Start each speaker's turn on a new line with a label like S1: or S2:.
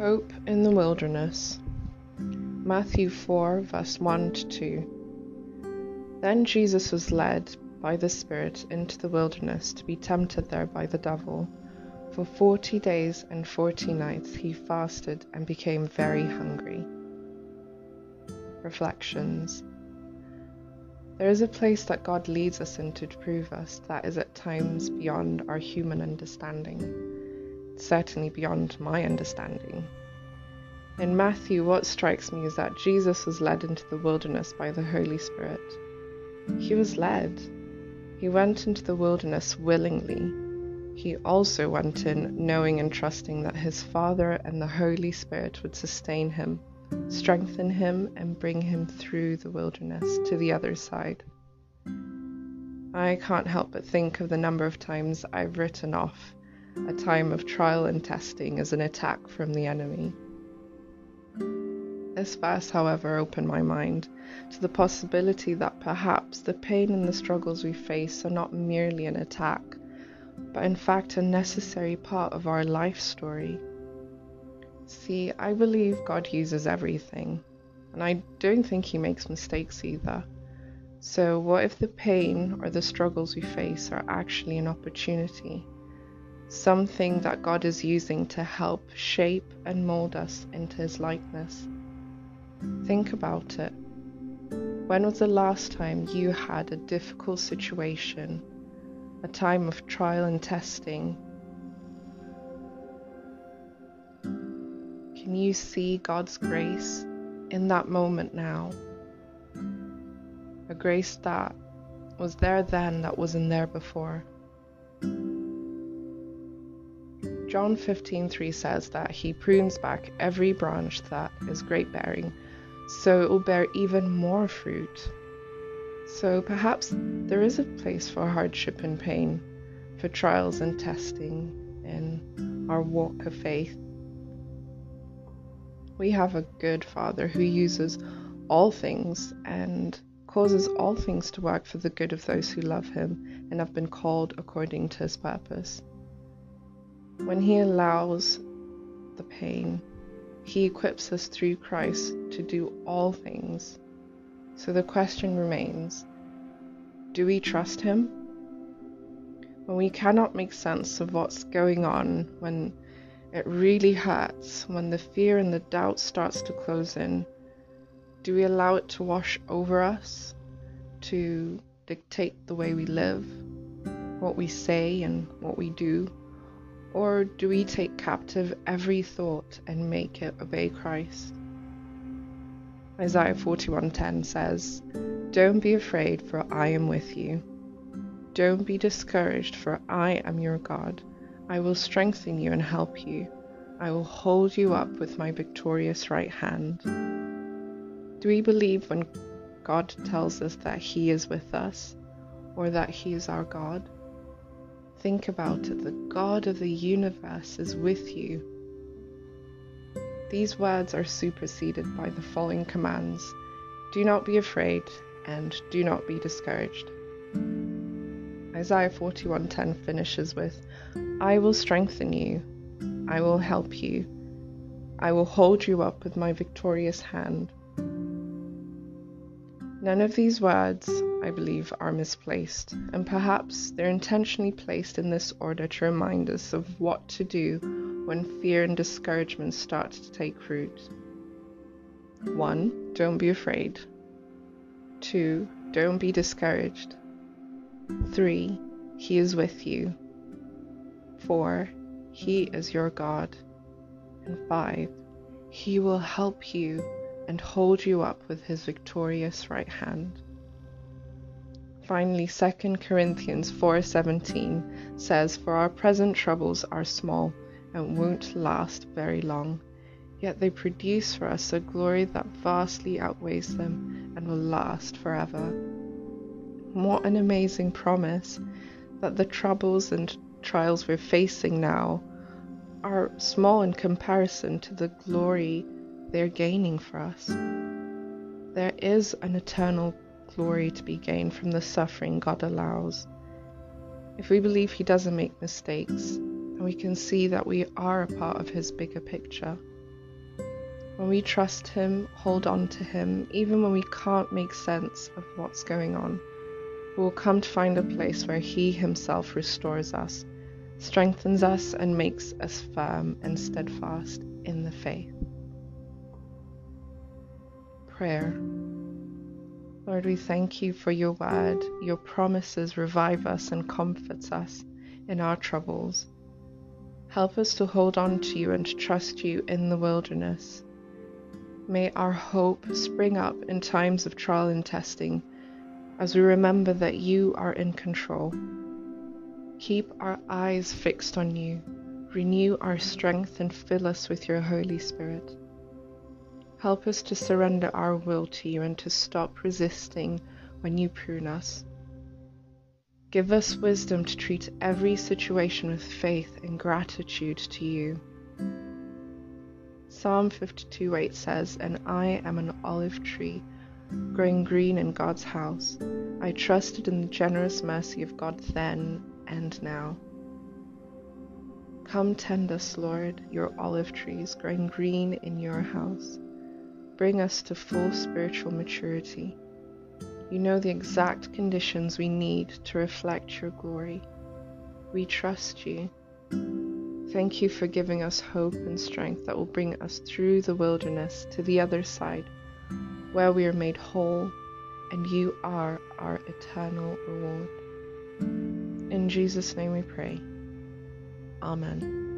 S1: Hope in the Wilderness. Matthew 4, verse 1 to 2. Then Jesus was led by the Spirit into the wilderness to be tempted there by the devil. For forty days and forty nights he fasted and became very hungry. Reflections. There is a place that God leads us into to prove us that is at times beyond our human understanding certainly beyond my understanding. In Matthew, what strikes me is that Jesus was led into the wilderness by the Holy Spirit. He was led. He went into the wilderness willingly. He also went in knowing and trusting that his Father and the Holy Spirit would sustain him, strengthen him, and bring him through the wilderness to the other side. I can't help but think of the number of times I've written off a time of trial and testing as an attack from the enemy. This verse, however, opened my mind to the possibility that perhaps the pain and the struggles we face are not merely an attack, but in fact a necessary part of our life story. See, I believe God uses everything, and I don't think He makes mistakes either. So, what if the pain or the struggles we face are actually an opportunity? Something that God is using to help shape and mold us into His likeness. Think about it. When was the last time you had a difficult situation, a time of trial and testing? Can you see God's grace in that moment now? A grace that was there then that wasn't there before. John 15:3 says that he prunes back every branch that is grape bearing, so it will bear even more fruit. So perhaps there is a place for hardship and pain, for trials and testing in our walk of faith. We have a good Father who uses all things and causes all things to work for the good of those who love him and have been called according to his purpose. When He allows the pain, He equips us through Christ to do all things. So the question remains do we trust Him? When we cannot make sense of what's going on, when it really hurts, when the fear and the doubt starts to close in, do we allow it to wash over us, to dictate the way we live, what we say, and what we do? Or do we take captive every thought and make it obey Christ? Isaiah 41:10 says, "Don't be afraid, for I am with you. Don't be discouraged, for I am your God. I will strengthen you and help you. I will hold you up with my victorious right hand." Do we believe when God tells us that he is with us or that he is our God? Think about it the God of the universe is with you. These words are superseded by the following commands Do not be afraid and do not be discouraged. Isaiah 41:10 finishes with I will strengthen you. I will help you. I will hold you up with my victorious hand. None of these words, I believe, are misplaced, and perhaps they're intentionally placed in this order to remind us of what to do when fear and discouragement start to take root. 1. Don't be afraid. 2. Don't be discouraged. 3. He is with you. 4. He is your God. And 5. He will help you and hold you up with his victorious right hand. Finally, 2 Corinthians 4:17 says, "For our present troubles are small and won't last very long, yet they produce for us a glory that vastly outweighs them and will last forever." What an amazing promise that the troubles and trials we're facing now are small in comparison to the glory they're gaining for us. There is an eternal glory to be gained from the suffering God allows. If we believe He doesn't make mistakes, then we can see that we are a part of His bigger picture. When we trust Him, hold on to Him, even when we can't make sense of what's going on, we will come to find a place where He Himself restores us, strengthens us, and makes us firm and steadfast in the faith. Prayer. Lord, we thank you for your word. Your promises revive us and comforts us in our troubles. Help us to hold on to you and trust you in the wilderness. May our hope spring up in times of trial and testing as we remember that you are in control. Keep our eyes fixed on you, renew our strength, and fill us with your Holy Spirit. Help us to surrender our will to you and to stop resisting when you prune us. Give us wisdom to treat every situation with faith and gratitude to you. Psalm 52 8 says, And I am an olive tree growing green in God's house. I trusted in the generous mercy of God then and now. Come tend us, Lord, your olive trees growing green in your house bring us to full spiritual maturity. You know the exact conditions we need to reflect your glory. We trust you. Thank you for giving us hope and strength that will bring us through the wilderness to the other side, where we are made whole, and you are our eternal reward. In Jesus' name we pray. Amen.